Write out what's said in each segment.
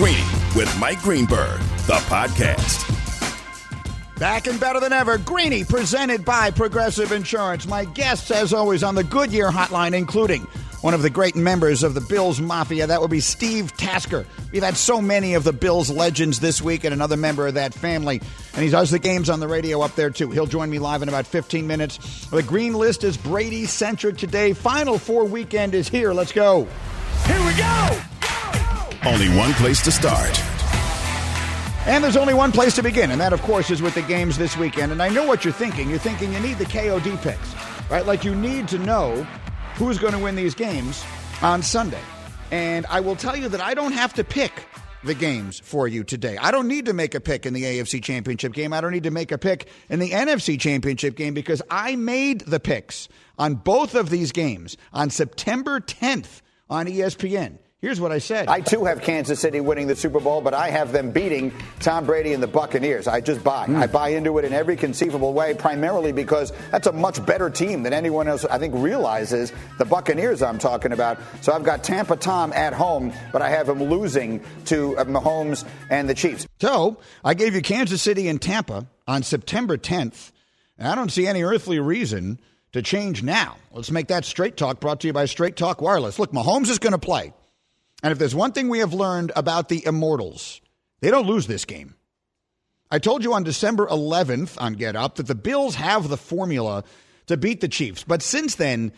Greeny with Mike Greenberg, the podcast. Back and better than ever, Greeny presented by Progressive Insurance. My guests, as always, on the Goodyear Hotline, including one of the great members of the Bills Mafia. That would be Steve Tasker. We've had so many of the Bills legends this week and another member of that family. And he does the games on the radio up there, too. He'll join me live in about 15 minutes. The green list is Brady centric today. Final four weekend is here. Let's go. Here we go. Only one place to start. And there's only one place to begin, and that, of course, is with the games this weekend. And I know what you're thinking. You're thinking you need the KOD picks, right? Like you need to know who's going to win these games on Sunday. And I will tell you that I don't have to pick the games for you today. I don't need to make a pick in the AFC Championship game. I don't need to make a pick in the NFC Championship game because I made the picks on both of these games on September 10th on ESPN. Here's what I said. I too have Kansas City winning the Super Bowl, but I have them beating Tom Brady and the Buccaneers. I just buy. Mm. I buy into it in every conceivable way, primarily because that's a much better team than anyone else I think realizes. The Buccaneers I'm talking about. So I've got Tampa Tom at home, but I have him losing to uh, Mahomes and the Chiefs. So I gave you Kansas City and Tampa on September 10th, and I don't see any earthly reason to change now. Let's make that straight talk brought to you by Straight Talk Wireless. Look, Mahomes is going to play. And if there's one thing we have learned about the Immortals, they don't lose this game. I told you on December 11th on Get Up that the Bills have the formula to beat the Chiefs. But since then,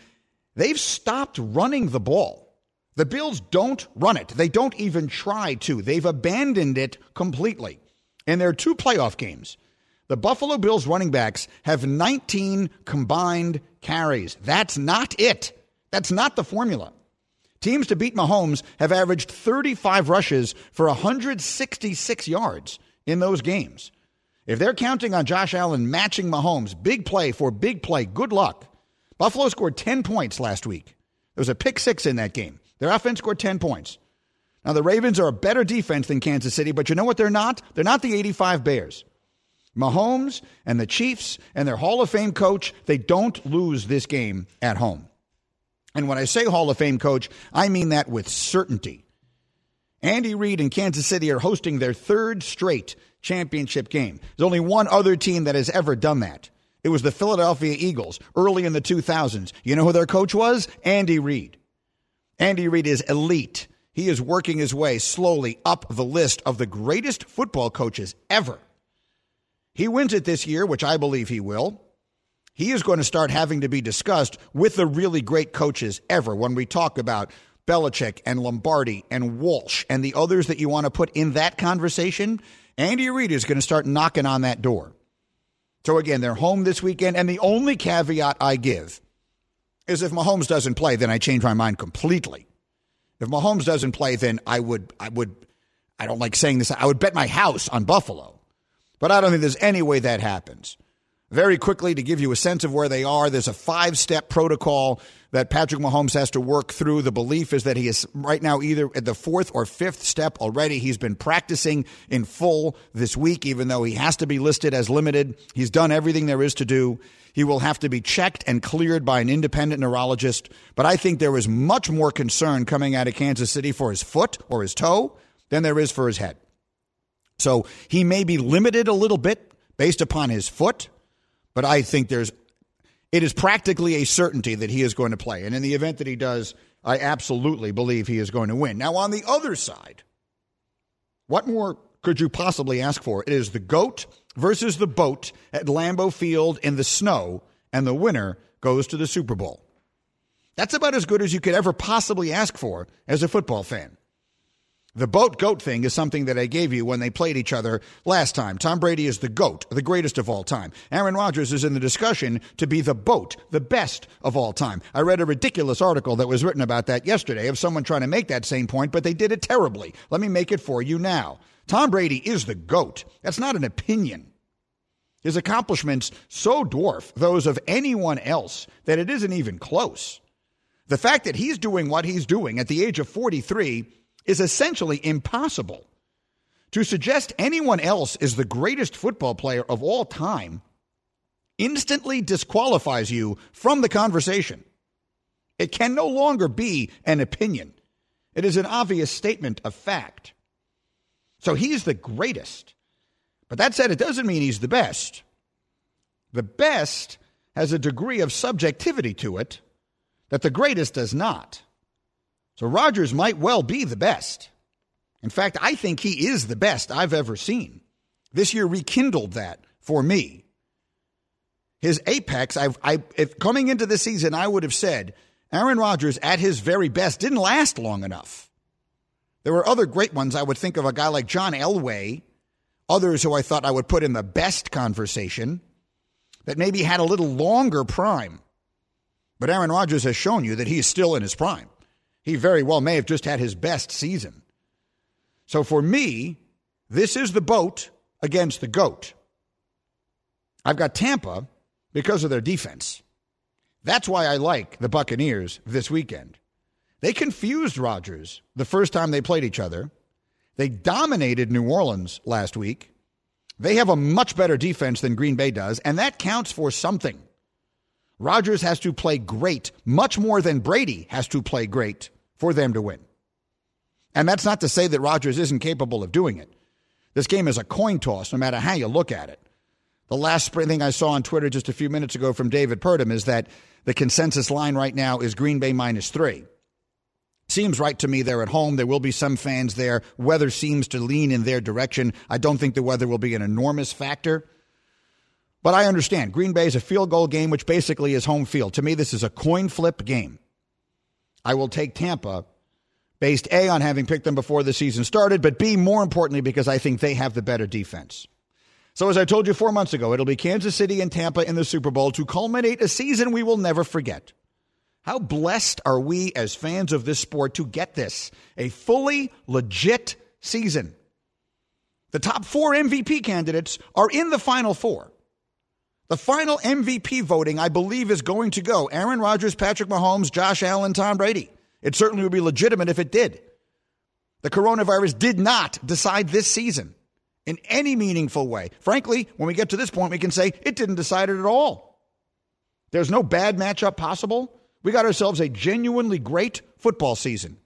they've stopped running the ball. The Bills don't run it. They don't even try to. They've abandoned it completely. In their two playoff games, the Buffalo Bills running backs have 19 combined carries. That's not it. That's not the formula. Teams to beat Mahomes have averaged 35 rushes for 166 yards in those games. If they're counting on Josh Allen matching Mahomes, big play for big play, good luck. Buffalo scored 10 points last week. There was a pick six in that game. Their offense scored 10 points. Now, the Ravens are a better defense than Kansas City, but you know what they're not? They're not the 85 Bears. Mahomes and the Chiefs and their Hall of Fame coach, they don't lose this game at home. And when I say Hall of Fame coach, I mean that with certainty. Andy Reid and Kansas City are hosting their third straight championship game. There's only one other team that has ever done that. It was the Philadelphia Eagles early in the 2000s. You know who their coach was? Andy Reid. Andy Reid is elite. He is working his way slowly up the list of the greatest football coaches ever. He wins it this year, which I believe he will he is going to start having to be discussed with the really great coaches ever when we talk about Belichick and Lombardi and Walsh and the others that you want to put in that conversation. Andy Reid is going to start knocking on that door. So again, they're home this weekend, and the only caveat I give is if Mahomes doesn't play, then I change my mind completely. If Mahomes doesn't play, then I would I would I don't like saying this, I would bet my house on Buffalo. But I don't think there's any way that happens. Very quickly, to give you a sense of where they are, there's a five step protocol that Patrick Mahomes has to work through. The belief is that he is right now either at the fourth or fifth step already. He's been practicing in full this week, even though he has to be listed as limited. He's done everything there is to do. He will have to be checked and cleared by an independent neurologist. But I think there is much more concern coming out of Kansas City for his foot or his toe than there is for his head. So he may be limited a little bit based upon his foot but I think there's it is practically a certainty that he is going to play. And in the event that he does, I absolutely believe he is going to win. Now, on the other side, what more could you possibly ask for? It is the GOAT versus the boat at Lambeau Field in the snow, and the winner goes to the Super Bowl. That's about as good as you could ever possibly ask for as a football fan. The boat goat thing is something that I gave you when they played each other last time. Tom Brady is the goat, the greatest of all time. Aaron Rodgers is in the discussion to be the boat, the best of all time. I read a ridiculous article that was written about that yesterday of someone trying to make that same point, but they did it terribly. Let me make it for you now. Tom Brady is the goat. That's not an opinion. His accomplishments so dwarf those of anyone else that it isn't even close. The fact that he's doing what he's doing at the age of 43 is essentially impossible. To suggest anyone else is the greatest football player of all time instantly disqualifies you from the conversation. It can no longer be an opinion, it is an obvious statement of fact. So he's the greatest. But that said, it doesn't mean he's the best. The best has a degree of subjectivity to it that the greatest does not. So Rodgers might well be the best. In fact, I think he is the best I've ever seen. This year rekindled that for me. His apex, I've, I, if coming into the season, I would have said Aaron Rodgers at his very best didn't last long enough. There were other great ones. I would think of a guy like John Elway, others who I thought I would put in the best conversation that maybe had a little longer prime. But Aaron Rodgers has shown you that he is still in his prime. He very well may have just had his best season. So for me, this is the boat against the GOAT. I've got Tampa because of their defense. That's why I like the Buccaneers this weekend. They confused Rodgers the first time they played each other. They dominated New Orleans last week. They have a much better defense than Green Bay does, and that counts for something. Rodgers has to play great, much more than Brady has to play great for them to win. And that's not to say that Rodgers isn't capable of doing it. This game is a coin toss, no matter how you look at it. The last thing I saw on Twitter just a few minutes ago from David Purdum is that the consensus line right now is Green Bay minus three. Seems right to me. They're at home. There will be some fans there. Weather seems to lean in their direction. I don't think the weather will be an enormous factor. But I understand. Green Bay is a field goal game, which basically is home field. To me, this is a coin flip game. I will take Tampa based A, on having picked them before the season started, but B, more importantly, because I think they have the better defense. So, as I told you four months ago, it'll be Kansas City and Tampa in the Super Bowl to culminate a season we will never forget. How blessed are we as fans of this sport to get this? A fully legit season. The top four MVP candidates are in the final four. The final MVP voting, I believe, is going to go Aaron Rodgers, Patrick Mahomes, Josh Allen, Tom Brady. It certainly would be legitimate if it did. The coronavirus did not decide this season in any meaningful way. Frankly, when we get to this point, we can say it didn't decide it at all. There's no bad matchup possible. We got ourselves a genuinely great football season.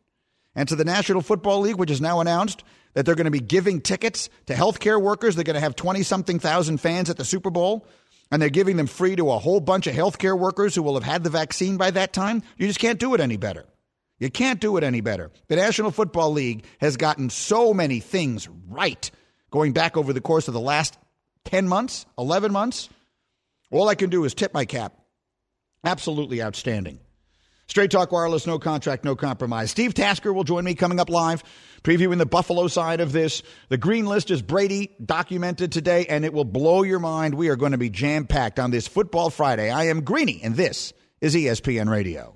And to the National Football League, which has now announced that they're going to be giving tickets to healthcare workers, they're going to have 20 something thousand fans at the Super Bowl, and they're giving them free to a whole bunch of healthcare workers who will have had the vaccine by that time. You just can't do it any better. You can't do it any better. The National Football League has gotten so many things right going back over the course of the last 10 months, 11 months. All I can do is tip my cap. Absolutely outstanding. Straight Talk Wireless, no contract, no compromise. Steve Tasker will join me coming up live, previewing the Buffalo side of this. The green list is Brady documented today, and it will blow your mind. We are going to be jam packed on this Football Friday. I am Greeny, and this is ESPN Radio.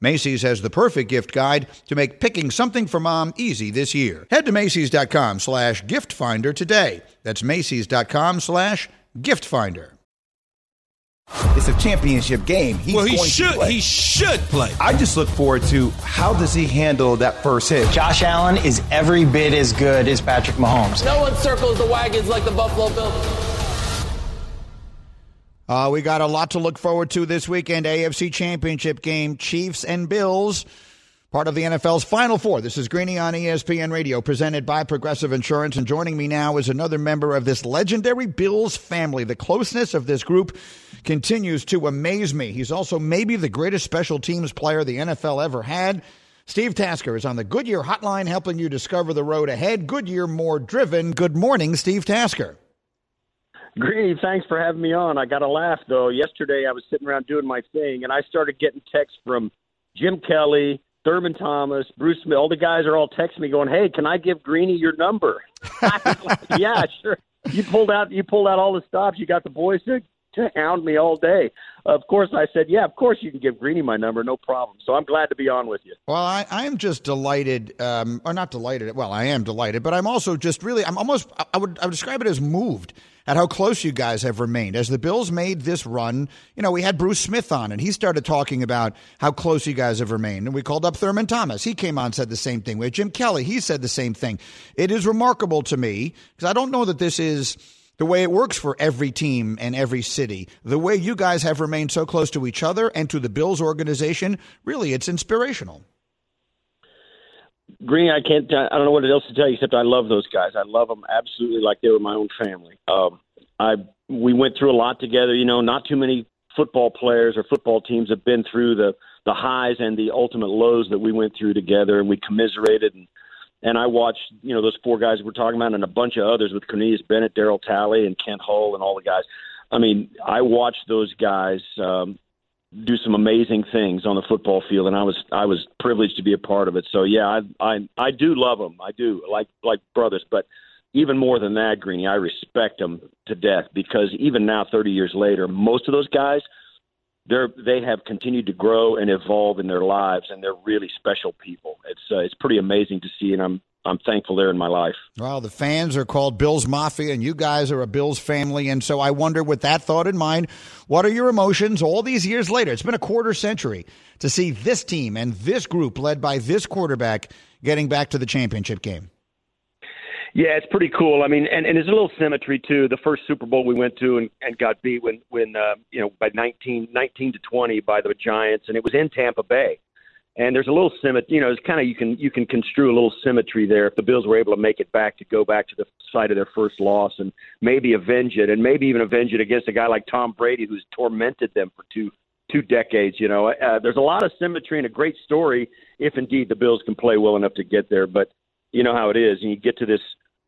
Macy's has the perfect gift guide to make picking something for mom easy this year. Head to Macy's.com slash gift finder today. That's Macy's.com slash gift finder. It's a championship game. He's well, he going should. To play. He should play. I just look forward to how does he handle that first hit. Josh Allen is every bit as good as Patrick Mahomes. No one circles the wagons like the Buffalo Bills. Uh, we got a lot to look forward to this weekend. AFC Championship game, Chiefs and Bills, part of the NFL's Final Four. This is Greeny on ESPN Radio, presented by Progressive Insurance. And joining me now is another member of this legendary Bills family. The closeness of this group continues to amaze me. He's also maybe the greatest special teams player the NFL ever had. Steve Tasker is on the Goodyear Hotline helping you discover the road ahead. Goodyear more driven. Good morning, Steve Tasker. Greeny, thanks for having me on. I got a laugh though. Yesterday I was sitting around doing my thing and I started getting texts from Jim Kelly, Thurman Thomas, Bruce Smith. All the guys are all texting me going, "Hey, can I give Greeny your number?" like, yeah, sure. You pulled out you pulled out all the stops. You got the boys to to hound me all day. Of course, I said, yeah, of course you can give Greeny my number, no problem. So I'm glad to be on with you. Well, I, I'm just delighted, um, or not delighted. Well, I am delighted, but I'm also just really, I'm almost, I would, I would describe it as moved at how close you guys have remained. As the Bills made this run, you know, we had Bruce Smith on, and he started talking about how close you guys have remained. And we called up Thurman Thomas. He came on, said the same thing. We had Jim Kelly. He said the same thing. It is remarkable to me because I don't know that this is the way it works for every team and every city, the way you guys have remained so close to each other and to the Bills organization, really, it's inspirational. Green, I can't. I don't know what else to tell you except I love those guys. I love them absolutely like they were my own family. Um, I we went through a lot together. You know, not too many football players or football teams have been through the the highs and the ultimate lows that we went through together, and we commiserated and and I watched, you know, those four guys we're talking about and a bunch of others with Cornelius Bennett, Darryl Talley, and Kent Hull and all the guys. I mean, I watched those guys um, do some amazing things on the football field, and I was I was privileged to be a part of it. So yeah, I I I do love them. I do like like brothers, but even more than that, Greeny, I respect them to death because even now, 30 years later, most of those guys – they're they have continued to grow and evolve in their lives, and they're really special people. It's uh, it's pretty amazing to see, and I'm I'm thankful they're in my life. Well, the fans are called Bills Mafia, and you guys are a Bills family. And so I wonder, with that thought in mind, what are your emotions all these years later? It's been a quarter century to see this team and this group led by this quarterback getting back to the championship game. Yeah, it's pretty cool. I mean, and, and there's a little symmetry too. The first Super Bowl we went to and, and got beat when when uh, you know by 19, 19 to 20 by the Giants, and it was in Tampa Bay. And there's a little symmetry, you know, it's kind of you can you can construe a little symmetry there. If the Bills were able to make it back to go back to the site of their first loss and maybe avenge it, and maybe even avenge it against a guy like Tom Brady who's tormented them for two two decades. You know, uh, there's a lot of symmetry and a great story if indeed the Bills can play well enough to get there. But you know how it is, and you get to this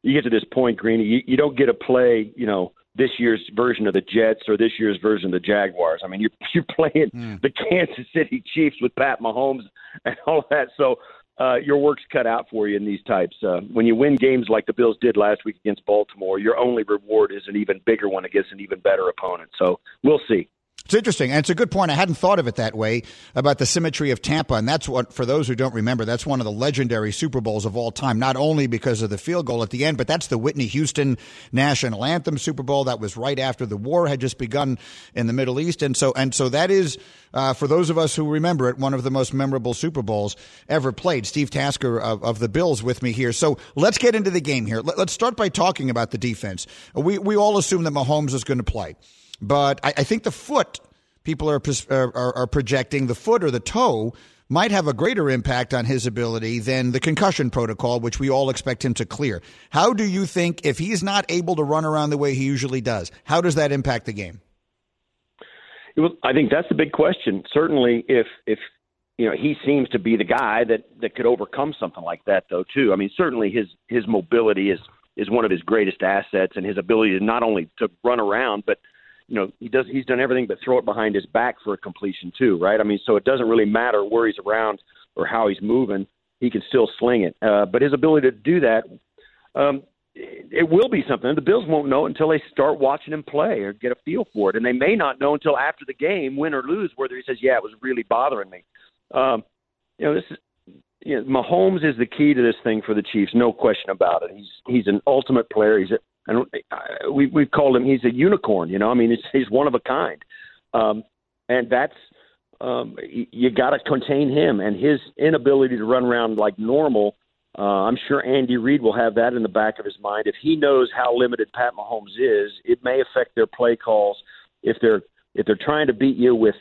you get to this point, Greeny, you, you don't get to play, you know, this year's version of the Jets or this year's version of the Jaguars. I mean, you're you're playing mm. the Kansas City Chiefs with Pat Mahomes and all that. So uh, your work's cut out for you in these types. Uh, when you win games like the Bills did last week against Baltimore, your only reward is an even bigger one against an even better opponent. So we'll see. It's interesting, and it's a good point. I hadn't thought of it that way about the symmetry of Tampa, and that's what, for those who don't remember, that's one of the legendary Super Bowls of all time. Not only because of the field goal at the end, but that's the Whitney Houston national anthem Super Bowl. That was right after the war had just begun in the Middle East, and so and so that is uh, for those of us who remember it, one of the most memorable Super Bowls ever played. Steve Tasker of, of the Bills with me here. So let's get into the game here. Let, us start by talking about the defense. We we all assume that Mahomes is going to play. But I, I think the foot people are, are, are projecting the foot or the toe might have a greater impact on his ability than the concussion protocol, which we all expect him to clear. How do you think, if he's not able to run around the way he usually does, how does that impact the game? I think that's the big question. Certainly, if if you know he seems to be the guy that that could overcome something like that, though. Too, I mean, certainly his his mobility is is one of his greatest assets, and his ability to not only to run around but you know he does he's done everything but throw it behind his back for a completion too, right? I mean, so it doesn't really matter where he's around or how he's moving, he can still sling it. Uh, but his ability to do that, um, it, will be something. The Bills won't know until they start watching him play or get a feel for it, and they may not know until after the game, win or lose, whether he says, "Yeah, it was really bothering me." Um, you know, this is you know, Mahomes is the key to this thing for the Chiefs, no question about it. He's he's an ultimate player. He's and we we've called him he's a unicorn. You know, I mean, he's one of a kind, um, and that's um, you got to contain him and his inability to run around like normal. Uh, I'm sure Andy Reid will have that in the back of his mind. If he knows how limited Pat Mahomes is, it may affect their play calls. If they're if they're trying to beat you with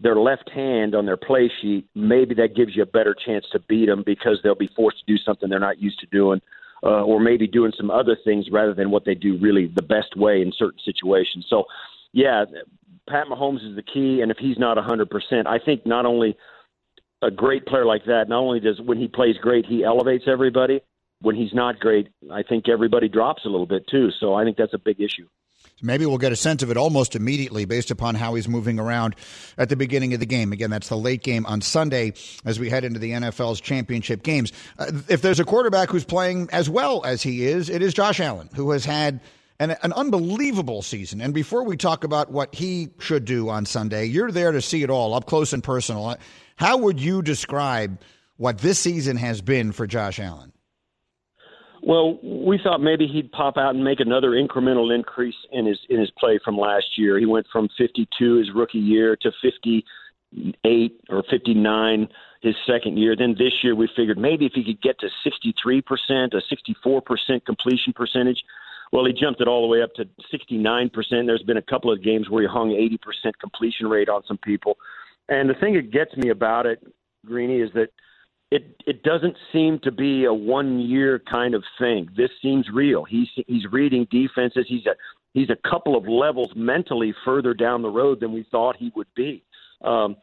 their left hand on their play sheet, maybe that gives you a better chance to beat them because they'll be forced to do something they're not used to doing uh, or maybe doing some other things rather than what they do really the best way in certain situations. So, yeah, Pat Mahomes is the key, and if he's not 100%, I think not only a great player like that, not only does when he plays great, he elevates everybody. When he's not great, I think everybody drops a little bit too. So I think that's a big issue. Maybe we'll get a sense of it almost immediately based upon how he's moving around at the beginning of the game. Again, that's the late game on Sunday as we head into the NFL's championship games. Uh, if there's a quarterback who's playing as well as he is, it is Josh Allen, who has had an, an unbelievable season. And before we talk about what he should do on Sunday, you're there to see it all up close and personal. How would you describe what this season has been for Josh Allen? Well, we thought maybe he'd pop out and make another incremental increase in his in his play from last year. He went from 52 his rookie year to 58 or 59 his second year. Then this year we figured maybe if he could get to 63%, a 64% completion percentage. Well, he jumped it all the way up to 69%. There's been a couple of games where he hung 80% completion rate on some people. And the thing that gets me about it, Greeny, is that – it it doesn't seem to be a one year kind of thing. This seems real. He's he's reading defenses. He's a he's a couple of levels mentally further down the road than we thought he would be. Um,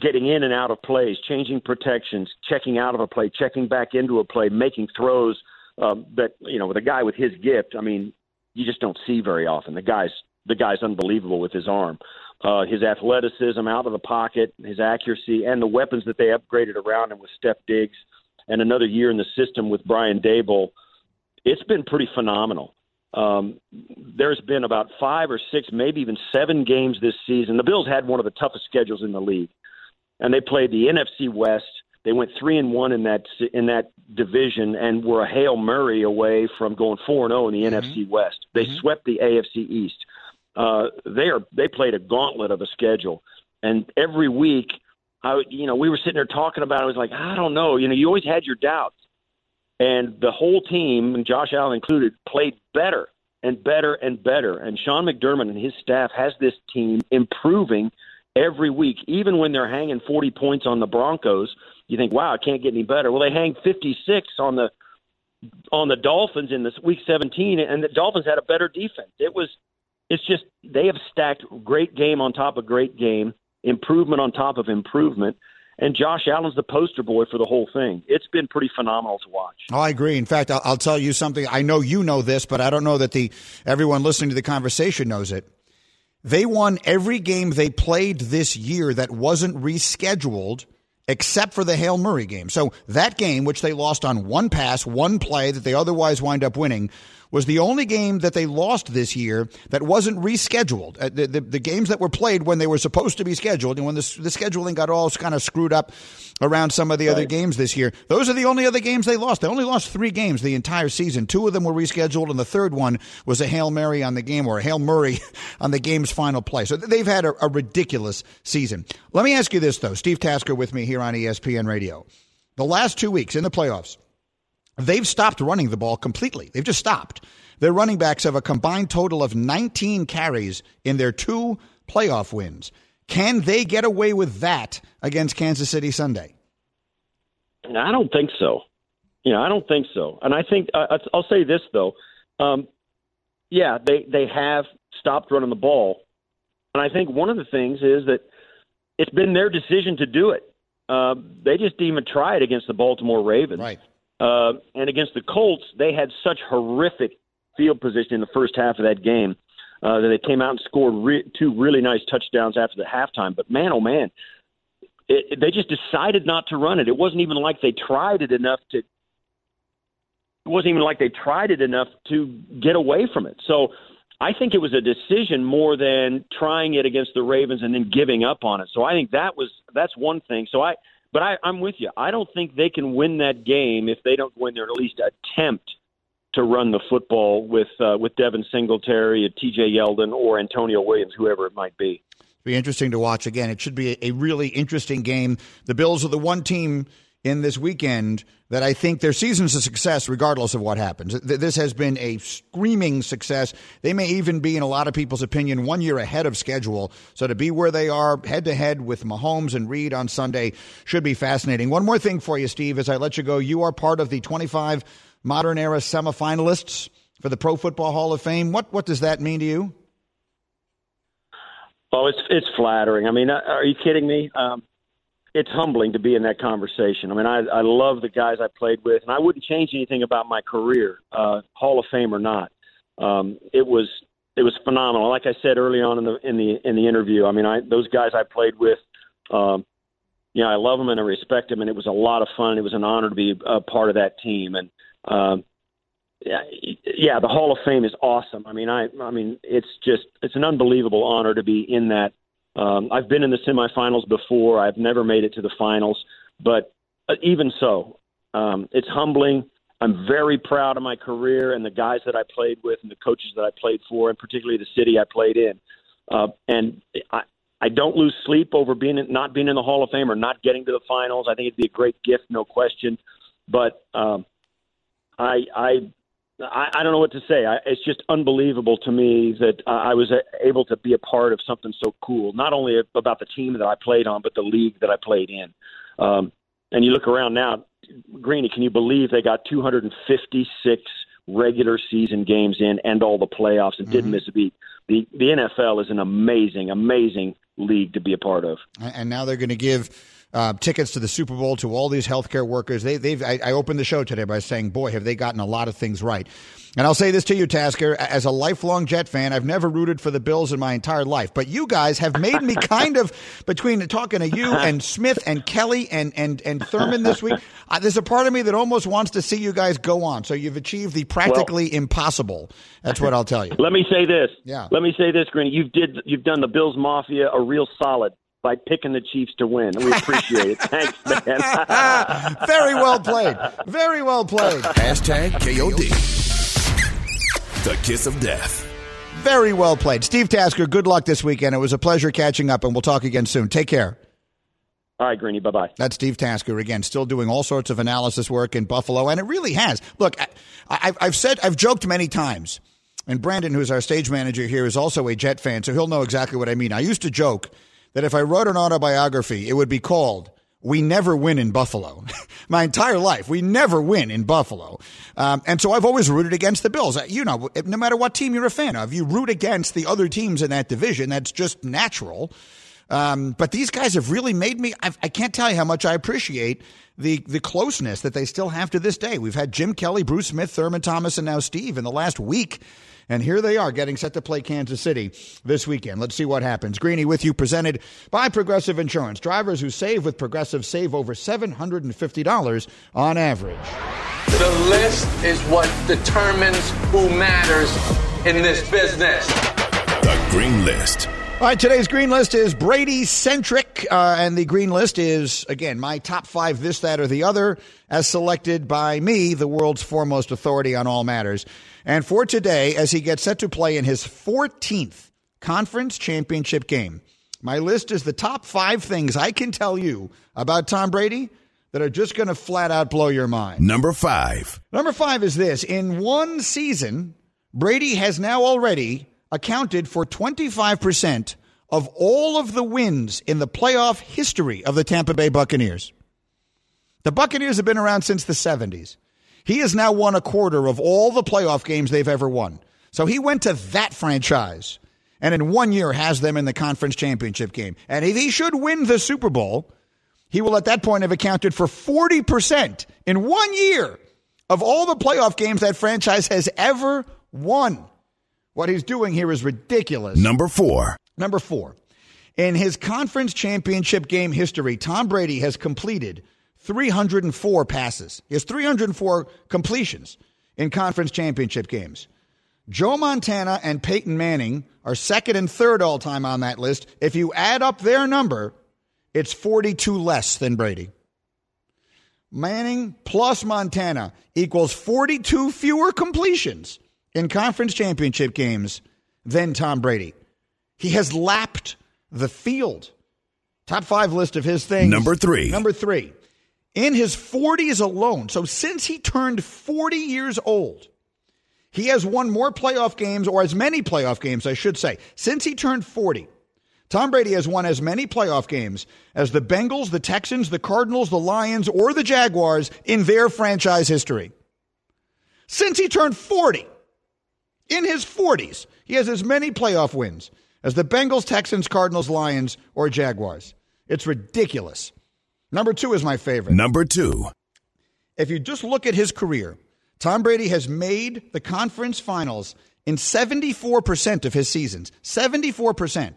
getting in and out of plays, changing protections, checking out of a play, checking back into a play, making throws um, that you know with a guy with his gift. I mean, you just don't see very often. The guy's the guy's unbelievable with his arm uh, his athleticism out of the pocket, his accuracy, and the weapons that they upgraded around him with Steph Diggs and another year in the system with Brian Daboll, it's been pretty phenomenal. Um, there's been about five or six, maybe even seven games this season. The Bills had one of the toughest schedules in the league, and they played the NFC West. They went three and one in that in that division, and were a hail murray away from going four and zero oh in the mm-hmm. NFC West. They mm-hmm. swept the AFC East uh, they are they played a gauntlet of a schedule, and every week, I you know we were sitting there talking about. it. I was like, I don't know. You know, you always had your doubts, and the whole team, and Josh Allen included, played better and better and better. And Sean McDermott and his staff has this team improving every week, even when they're hanging 40 points on the Broncos. You think, wow, it can't get any better. Well, they hang 56 on the on the Dolphins in this week 17, and the Dolphins had a better defense. It was it's just they have stacked great game on top of great game, improvement on top of improvement. And Josh Allen's the poster boy for the whole thing. It's been pretty phenomenal to watch. Oh, I agree. In fact, I'll, I'll tell you something. I know you know this, but I don't know that the everyone listening to the conversation knows it. They won every game they played this year that wasn't rescheduled except for the Hail Murray game. So that game, which they lost on one pass, one play that they otherwise wind up winning, was the only game that they lost this year that wasn't rescheduled. Uh, the, the, the, games that were played when they were supposed to be scheduled, and when the, the scheduling got all kind of screwed up around some of the right. other games this year, those are the only other games they lost. They only lost three games the entire season. Two of them were rescheduled, and the third one was a Hail Mary on the game or a Hail Murray on the game's final play. So they've had a, a ridiculous season. Let me ask you this, though. Steve Tasker with me here on ESPN Radio. The last two weeks in the playoffs, they've stopped running the ball completely. They've just stopped. Their running backs have a combined total of 19 carries in their two playoff wins. Can they get away with that against Kansas City Sunday? I don't think so. You know, I don't think so. And I think uh, I'll say this though. Um, yeah, they they have stopped running the ball, and I think one of the things is that it's been their decision to do it. Uh, they just didn't even try it against the Baltimore Ravens. Right. Uh, and against the Colts, they had such horrific field position in the first half of that game uh, that they came out and scored re- two really nice touchdowns after the halftime. But man, oh man, it, it, they just decided not to run it. It wasn't even like they tried it enough to. It wasn't even like they tried it enough to get away from it. So I think it was a decision more than trying it against the Ravens and then giving up on it. So I think that was that's one thing. So I but I, I'm with you. I don't think they can win that game if they don't win there at least attempt to run the football with uh, with Devin Singletary, T.J. Yeldon, or Antonio Williams, whoever it might be. Be interesting to watch again. It should be a really interesting game. The Bills are the one team in this weekend that I think their season's a success regardless of what happens. This has been a screaming success. They may even be, in a lot of people's opinion, one year ahead of schedule. So to be where they are head to head with Mahomes and Reid on Sunday should be fascinating. One more thing for you, Steve, as I let you go. You are part of the 25 modern era semifinalists for the Pro Football Hall of Fame. What, what does that mean to you? Oh, it's it's flattering. I mean, uh, are you kidding me? Um, it's humbling to be in that conversation. I mean, I, I love the guys I played with, and I wouldn't change anything about my career, uh, Hall of Fame or not. Um, it was it was phenomenal. Like I said early on in the in the in the interview, I mean, I those guys I played with, um, you know, I love them and I respect them, and it was a lot of fun. It was an honor to be a part of that team, and um, yeah, yeah, the Hall of Fame is awesome. I mean, I I mean, it's just it's an unbelievable honor to be in that um, I've been in the semifinals before. I've never made it to the finals, but uh, even so, um, it's humbling. I'm very proud of my career and the guys that I played with and the coaches that I played for, and particularly the city I played in. Uh, and I, I don't lose sleep over being in, not being in the Hall of Fame or not getting to the finals. I think it'd be a great gift, no question. But um, I, I I, I don't know what to say. I, it's just unbelievable to me that uh, I was able to be a part of something so cool. Not only about the team that I played on, but the league that I played in. Um, and you look around now, Greeny, can you believe they got 256 regular season games in and all the playoffs and mm-hmm. didn't miss a beat? The the NFL is an amazing, amazing league to be a part of. And now they're going to give uh, tickets to the Super Bowl to all these healthcare workers. They, they've. I, I opened the show today by saying, "Boy, have they gotten a lot of things right." And I'll say this to you, Tasker, as a lifelong Jet fan, I've never rooted for the Bills in my entire life, but you guys have made me kind of between talking to you and Smith and Kelly and and and Thurman this week. Uh, there's a part of me that almost wants to see you guys go on. So you've achieved the practically well, impossible. That's what I'll tell you. Let me say this. Yeah. Let me say this, Green. You've did you've done the Bills Mafia a real solid by picking the Chiefs to win. We appreciate it. Thanks, man. Very well played. Very well played. Hashtag KOD. The kiss of death. Very well played. Steve Tasker, good luck this weekend. It was a pleasure catching up, and we'll talk again soon. Take care. All right, Greeny. Bye bye. That's Steve Tasker again, still doing all sorts of analysis work in Buffalo, and it really has. Look, I, have said, I've joked many times, and Brandon, who's our stage manager here, is also a Jet fan, so he'll know exactly what I mean. I used to joke that if I wrote an autobiography, it would be called we never win in Buffalo. My entire life, we never win in Buffalo. Um, and so I've always rooted against the Bills. Uh, you know, no matter what team you're a fan of, you root against the other teams in that division. That's just natural. Um, but these guys have really made me, I've, I can not tell you how much I appreciate the, the closeness that they still have to this day. We've had Jim Kelly, Bruce Smith, Thurman Thomas, and now Steve in the last week and here they are getting set to play Kansas City this weekend. Let's see what happens. Greeny with you, presented by Progressive Insurance. Drivers who save with Progressive save over $750 on average. The list is what determines who matters in this business. The Green List. All right, today's green list is Brady centric, uh, and the green list is, again, my top five this, that, or the other, as selected by me, the world's foremost authority on all matters. And for today, as he gets set to play in his 14th conference championship game, my list is the top five things I can tell you about Tom Brady that are just going to flat out blow your mind. Number five. Number five is this in one season, Brady has now already accounted for 25% of all of the wins in the playoff history of the Tampa Bay Buccaneers. The Buccaneers have been around since the 70s. He has now won a quarter of all the playoff games they've ever won. So he went to that franchise and in one year has them in the conference championship game. And if he should win the Super Bowl, he will at that point have accounted for 40% in one year of all the playoff games that franchise has ever won. What he's doing here is ridiculous. Number four. Number four. In his conference championship game history, Tom Brady has completed 304 passes. He has 304 completions in conference championship games. Joe Montana and Peyton Manning are second and third all time on that list. If you add up their number, it's 42 less than Brady. Manning plus Montana equals 42 fewer completions in conference championship games than Tom Brady. He has lapped the field. Top five list of his things. Number three. Number three in his 40s alone, so since he turned 40 years old, he has won more playoff games, or as many playoff games, I should say. Since he turned 40, Tom Brady has won as many playoff games as the Bengals, the Texans, the Cardinals, the Lions, or the Jaguars in their franchise history. Since he turned 40, in his 40s, he has as many playoff wins as the Bengals, Texans, Cardinals, Lions, or Jaguars. It's ridiculous. Number two is my favorite. Number two. If you just look at his career, Tom Brady has made the conference finals in 74% of his seasons. 74%.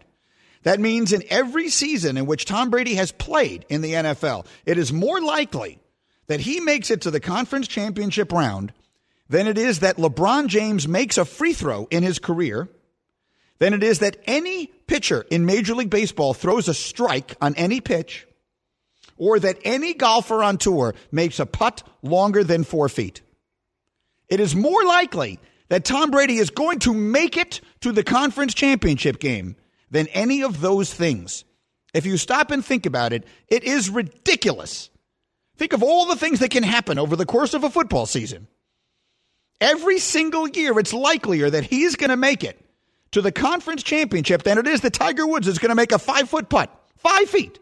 That means in every season in which Tom Brady has played in the NFL, it is more likely that he makes it to the conference championship round than it is that LeBron James makes a free throw in his career, than it is that any pitcher in Major League Baseball throws a strike on any pitch, or that any golfer on tour makes a putt longer than four feet. It is more likely that Tom Brady is going to make it to the conference championship game than any of those things. If you stop and think about it, it is ridiculous. Think of all the things that can happen over the course of a football season. Every single year, it's likelier that he's going to make it to the conference championship than it is that Tiger Woods is going to make a five foot putt. Five feet.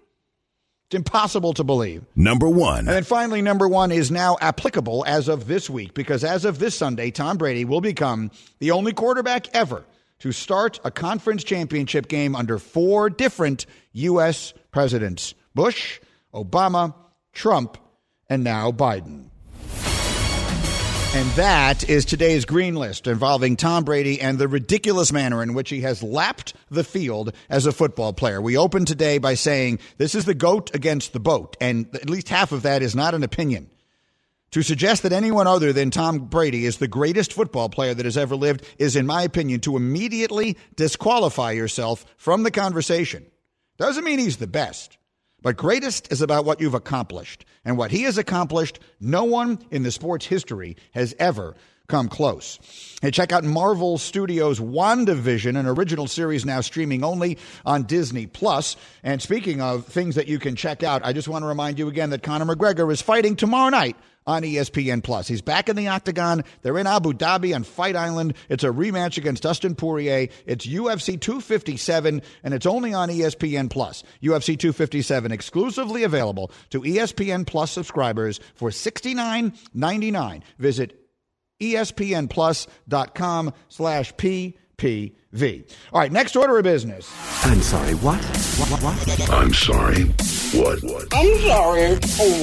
It's impossible to believe. Number one. And then finally, number one is now applicable as of this week because as of this Sunday, Tom Brady will become the only quarterback ever to start a conference championship game under four different U.S. presidents Bush, Obama, Trump, and now Biden. And that is today's green list involving Tom Brady and the ridiculous manner in which he has lapped the field as a football player. We open today by saying this is the goat against the boat, and at least half of that is not an opinion. To suggest that anyone other than Tom Brady is the greatest football player that has ever lived is, in my opinion, to immediately disqualify yourself from the conversation. Doesn't mean he's the best. But greatest is about what you've accomplished. And what he has accomplished, no one in the sports history has ever come close. Hey, check out Marvel Studios' WandaVision, an original series now streaming only on Disney Plus. And speaking of things that you can check out, I just want to remind you again that Conor McGregor is fighting tomorrow night on ESPN Plus. He's back in the octagon. They're in Abu Dhabi on Fight Island. It's a rematch against Dustin Poirier. It's UFC 257 and it's only on ESPN Plus. UFC 257 exclusively available to ESPN Plus subscribers for $69.99. Visit espnplus.com slash ppv. All right, next order of business. I'm sorry, what? What? What? I'm sorry. What? What? I'm sorry.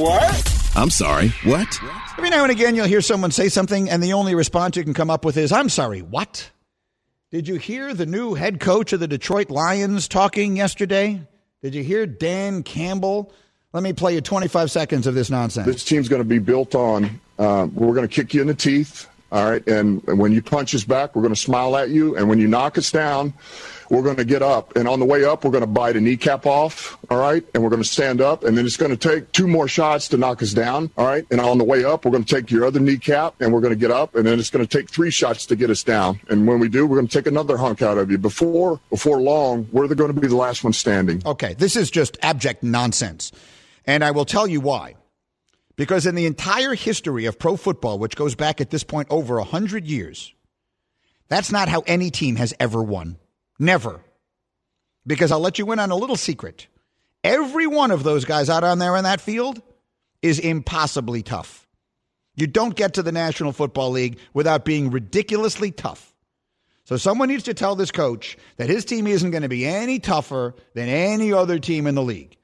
What? I'm sorry. What? Every now and again, you'll hear someone say something, and the only response you can come up with is, I'm sorry, what? Did you hear the new head coach of the Detroit Lions talking yesterday? Did you hear Dan Campbell? Let me play you 25 seconds of this nonsense. This team's going to be built on uh, we're going to kick you in the teeth. All right. And, when you punch us back, we're going to smile at you. And when you knock us down, we're going to get up. And on the way up, we're going to bite a kneecap off. All right. And we're going to stand up. And then it's going to take two more shots to knock us down. All right. And on the way up, we're going to take your other kneecap and we're going to get up. And then it's going to take three shots to get us down. And when we do, we're going to take another hunk out of you. Before, before long, we're going to be the last one standing. Okay. This is just abject nonsense. And I will tell you why. Because in the entire history of pro football, which goes back at this point over 100 years, that's not how any team has ever won. Never. Because I'll let you in on a little secret. Every one of those guys out on there in that field is impossibly tough. You don't get to the National Football League without being ridiculously tough. So someone needs to tell this coach that his team isn't going to be any tougher than any other team in the league.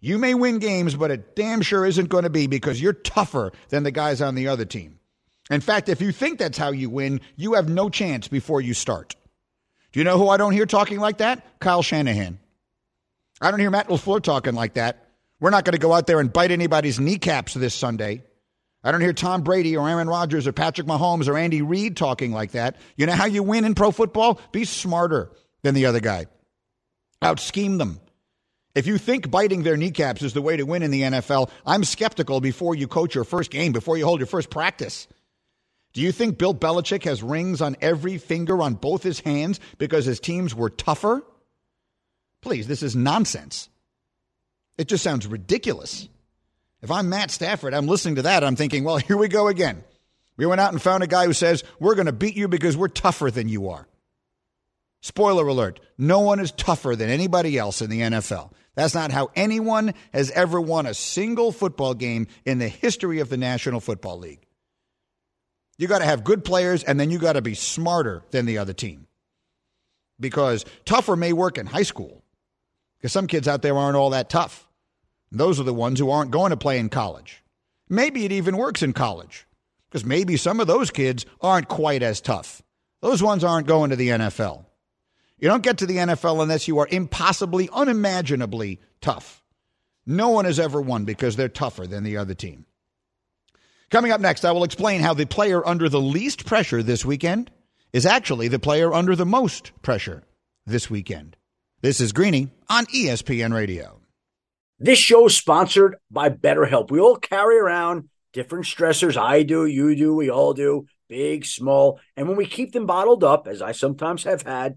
You may win games, but it damn sure isn't going to be because you're tougher than the guys on the other team. In fact, if you think that's how you win, you have no chance before you start. Do you know who I don't hear talking like that? Kyle Shanahan. I don't hear Matt LaFleur talking like that. We're not going to go out there and bite anybody's kneecaps this Sunday. I don't hear Tom Brady or Aaron Rodgers or Patrick Mahomes or Andy Reid talking like that. You know how you win in pro football? Be smarter than the other guy. Out scheme them. If you think biting their kneecaps is the way to win in the NFL, I'm skeptical before you coach your first game, before you hold your first practice. Do you think Bill Belichick has rings on every finger on both his hands because his teams were tougher? Please, this is nonsense. It just sounds ridiculous. If I'm Matt Stafford, I'm listening to that, I'm thinking, well, here we go again. We went out and found a guy who says, we're going to beat you because we're tougher than you are. Spoiler alert no one is tougher than anybody else in the NFL. That's not how anyone has ever won a single football game in the history of the National Football League. You got to have good players, and then you got to be smarter than the other team. Because tougher may work in high school, because some kids out there aren't all that tough. Those are the ones who aren't going to play in college. Maybe it even works in college because maybe some of those kids aren't quite as tough. Those ones aren't going to the NFL. You don't get to the NFL unless you are impossibly, unimaginably tough. No one has ever won because they're tougher than the other team. Coming up next, I will explain how the player under the least pressure this weekend is actually the player under the most pressure this weekend. This is Greeny on ESPN Radio. This show is sponsored by BetterHelp. We all carry around different stressors. I do, you do, we all do, big, small. And when we keep them bottled up, as I sometimes have had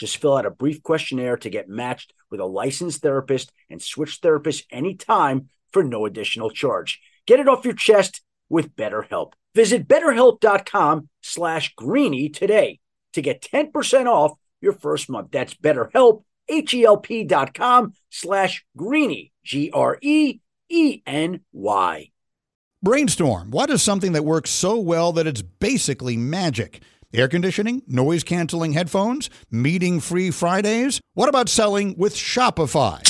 Just fill out a brief questionnaire to get matched with a licensed therapist and switch therapists anytime for no additional charge. Get it off your chest with BetterHelp. Visit betterhelp.com slash greeny today to get 10% off your first month. That's betterhelp, H-E-L-P dot com slash greeny, G-R-E-E-N-Y. Brainstorm. What is something that works so well that it's basically magic? Air conditioning, noise canceling headphones, meeting free Fridays? What about selling with Shopify?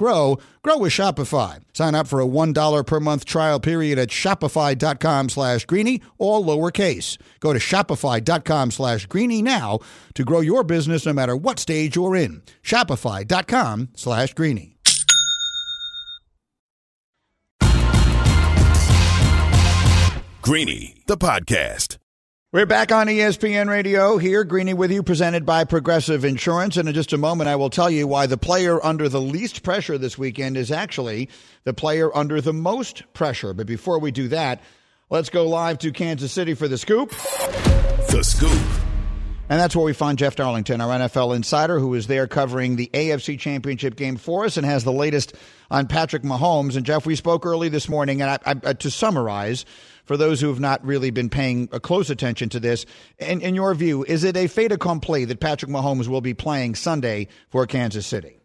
grow, grow with Shopify. Sign up for a $1 per month trial period at shopify.com slash greeny, all lowercase. Go to shopify.com slash greeny now to grow your business no matter what stage you're in. Shopify.com slash greeny. Greeny, the podcast. We're back on ESPN Radio here, Greeny with you, presented by Progressive Insurance. And in just a moment, I will tell you why the player under the least pressure this weekend is actually the player under the most pressure. But before we do that, let's go live to Kansas City for the scoop. The Scoop. And that's where we find Jeff Darlington, our NFL insider, who is there covering the AFC Championship game for us and has the latest on Patrick Mahomes. And Jeff, we spoke early this morning, and I, I, to summarize, for those who have not really been paying a close attention to this, in, in your view, is it a fait accompli that Patrick Mahomes will be playing Sunday for Kansas City?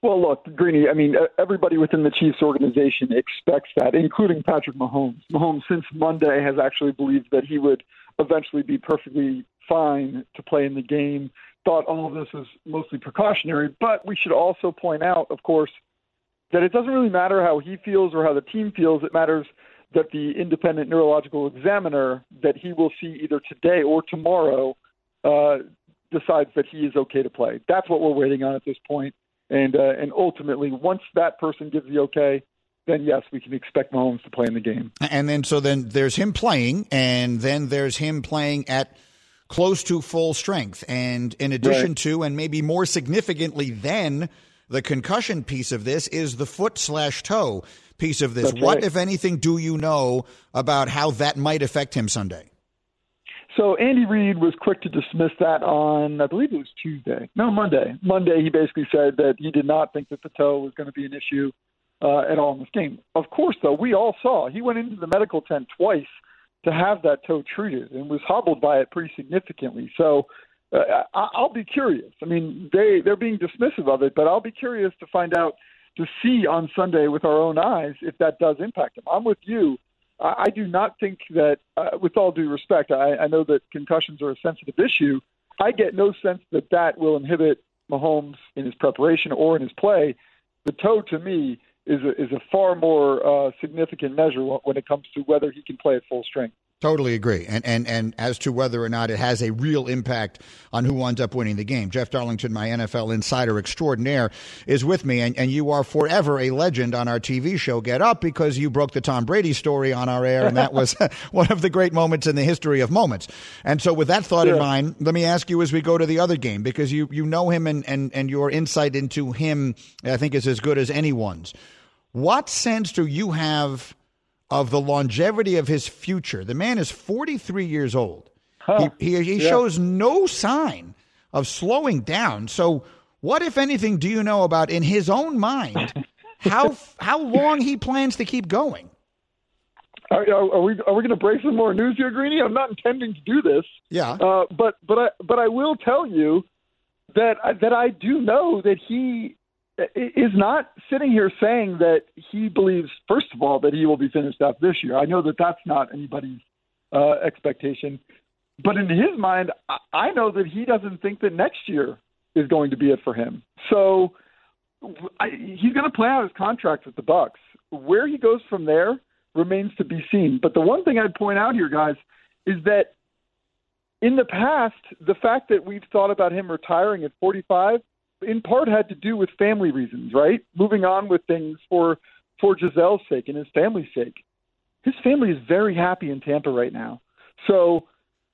Well, look, Greeny, I mean, everybody within the Chiefs organization expects that, including Patrick Mahomes. Mahomes, since Monday, has actually believed that he would eventually be perfectly fine to play in the game. Thought all of this was mostly precautionary, but we should also point out, of course, that it doesn't really matter how he feels or how the team feels. It matters that the independent neurological examiner that he will see either today or tomorrow uh, decides that he is okay to play. That's what we're waiting on at this point. And uh, and ultimately, once that person gives the okay, then yes, we can expect Mahomes to play in the game. And then so then there's him playing, and then there's him playing at close to full strength. And in addition Right. to, and maybe more significantly than the concussion piece of this, is the foot slash toe piece of this. That's what, right. if anything, do you know about how that might affect him Sunday? So Andy Reid was quick to dismiss that on, I believe it was Tuesday. No, Monday. Monday, he basically said that he did not think that the toe was going to be an issue uh, at all in this game. Of course, though, we all saw he went into the medical tent twice to have that toe treated and was hobbled by it pretty significantly. So uh, I- I'll be curious. I mean, they they're being dismissive of it, but I'll be curious to find out to see on Sunday with our own eyes if that does impact him. I'm with you. I, I do not think that, uh, with all due respect, I, I know that concussions are a sensitive issue. I get no sense that that will inhibit Mahomes in his preparation or in his play. The toe, to me, is a, is a far more uh, significant measure when it comes to whether he can play at full strength. Totally agree. And, and and as to whether or not it has a real impact on who ends up winning the game. Jeff Darlington, my NFL insider extraordinaire, is with me. And, and you are forever a legend on our TV show, Get Up, because you broke the Tom Brady story on our air. And that was one of the great moments in the history of moments. And so, with that thought yeah. in mind, let me ask you as we go to the other game, because you, you know him and, and, and your insight into him, I think, is as good as anyone's. What sense do you have? Of the longevity of his future. The man is 43 years old. Huh. He, he, he yeah. shows no sign of slowing down. So, what, if anything, do you know about in his own mind how how long he plans to keep going? Are, are, we are we going to break some more news here, Greeny? I'm not intending to do this. Yeah. Uh, but but I but I will tell you that that I do know that he is not sitting here saying that he believes, first of all, that he will be finished up this year. I know that that's not anybody's uh, expectation. But in his mind, I know that he doesn't think that next year is going to be it for him. So I, he's going to play out his contract with the Bucs. Where he goes from there remains to be seen. But the one thing I'd point out here, guys, is that in the past, the fact that we've thought about him retiring at 45 in part had to do with family reasons, right? Moving on with things for for Gisele's sake and his family's sake. His family is very happy in Tampa right now. So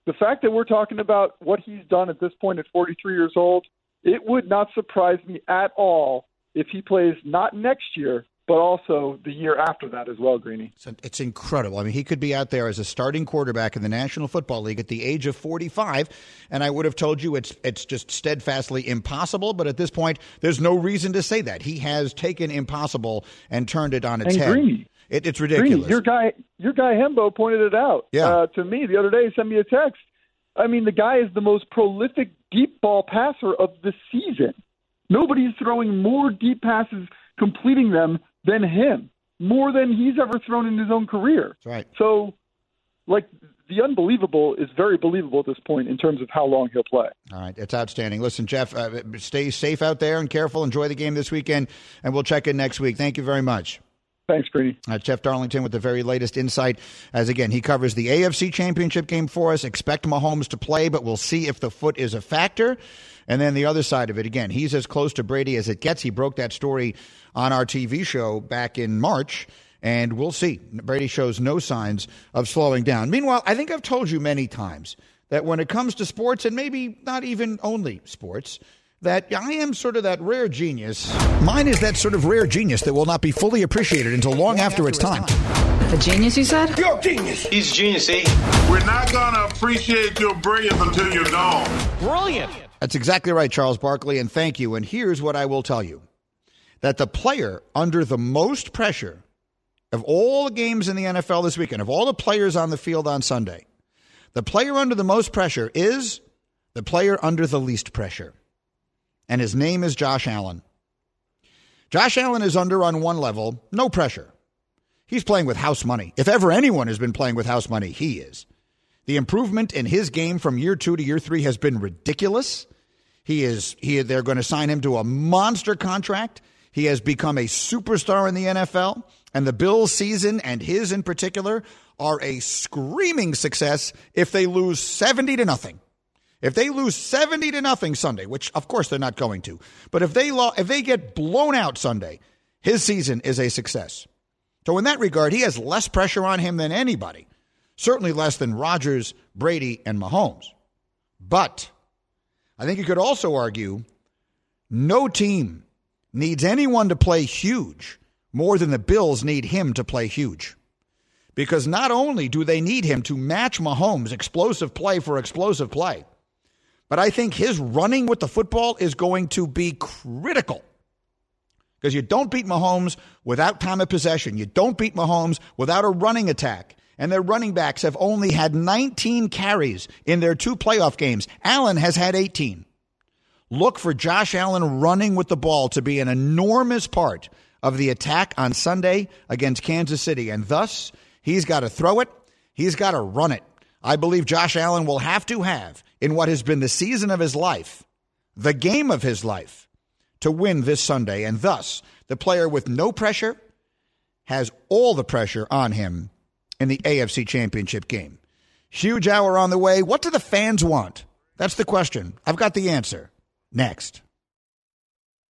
the fact that we're talking about what he's done at this point at 43 years old, it would not surprise me at all if he plays not next year, but also the year after that as well, Greeny. It's, it's, incredible. I mean, he could be out there as a starting quarterback in the National Football League at the age of 45, and I would have told you it's it's just steadfastly impossible. But at this point, there's no reason to say that he has taken impossible and turned it on its and head. Greeny. It, it's ridiculous. Greeny, your guy, your guy Hembo pointed it out yeah. uh, to me the other day. He sent me a text. I mean, the guy is the most prolific deep ball passer of the season. Nobody's throwing more deep passes, completing them than him, more than he's ever thrown in his own career. That's right. So, like, the unbelievable is very believable at this point in terms of how long he'll play. All right, it's outstanding. Listen, Jeff, uh, stay safe out there and careful. Enjoy the game this weekend, and we'll check in next week. Thank you very much. Thanks, Greeny. Uh, Jeff Darlington with the very latest insight. As again, he covers the AFC Championship game for us. Expect Mahomes to play, but we'll see if the foot is a factor. And then the other side of it, again, he's as close to Brady as it gets. He broke that story on our TV show back in March. And we'll see. Brady shows no signs of slowing down. Meanwhile, I think I've told you many times that when it comes to sports, and maybe not even only sports, that I am sort of that rare genius. Mine is that sort of rare genius that will not be fully appreciated until long, long after, after, it's time. The genius, you said? You're genius. He's genius, eh? We're not going to appreciate your brilliance until you're gone. Brilliant. That's exactly right, Charles Barkley, and thank you. And here's what I will tell you that the player under the most pressure of all the games in the NFL this weekend, of all the players on the field on Sunday, the player under the most pressure is the player under the least pressure. And his name is Josh Allen. Josh Allen is under on one level, no pressure. He's playing with house money. If ever anyone has been playing with house money, he is. The improvement in his game from year two to year three has been ridiculous. He is he they're going to sign him to a monster contract. He has become a superstar in the NFL, and the Bills' season and his in particular are a screaming success if they lose 70 to nothing. If they lose 70 to nothing Sunday, which of course they're not going to, but if they lo- if they get blown out Sunday, his season is a success. So in that regard, he has less pressure on him than anybody. Certainly less than Rodgers, Brady, and Mahomes. But I think you could also argue no team needs anyone to play huge more than the Bills need him to play huge. Because not only do they need him to match Mahomes' explosive play for explosive play, but I think his running with the football is going to be critical. Because you don't beat Mahomes without time of possession. You don't beat Mahomes without a running attack. And their running backs have only had 19 carries in their two playoff games. Allen has had 18. Look for Josh Allen running with the ball to be an enormous part of the attack on Sunday against Kansas City, and thus he's got to throw it, he's got to run it. I believe Josh Allen will have to have, in what has been the season of his life, the game of his life, to win this Sunday, and thus the player with no pressure has all the pressure on him in the AFC Championship game. Huge hour on the way. What do the fans want? That's the question. I've got the answer. Next.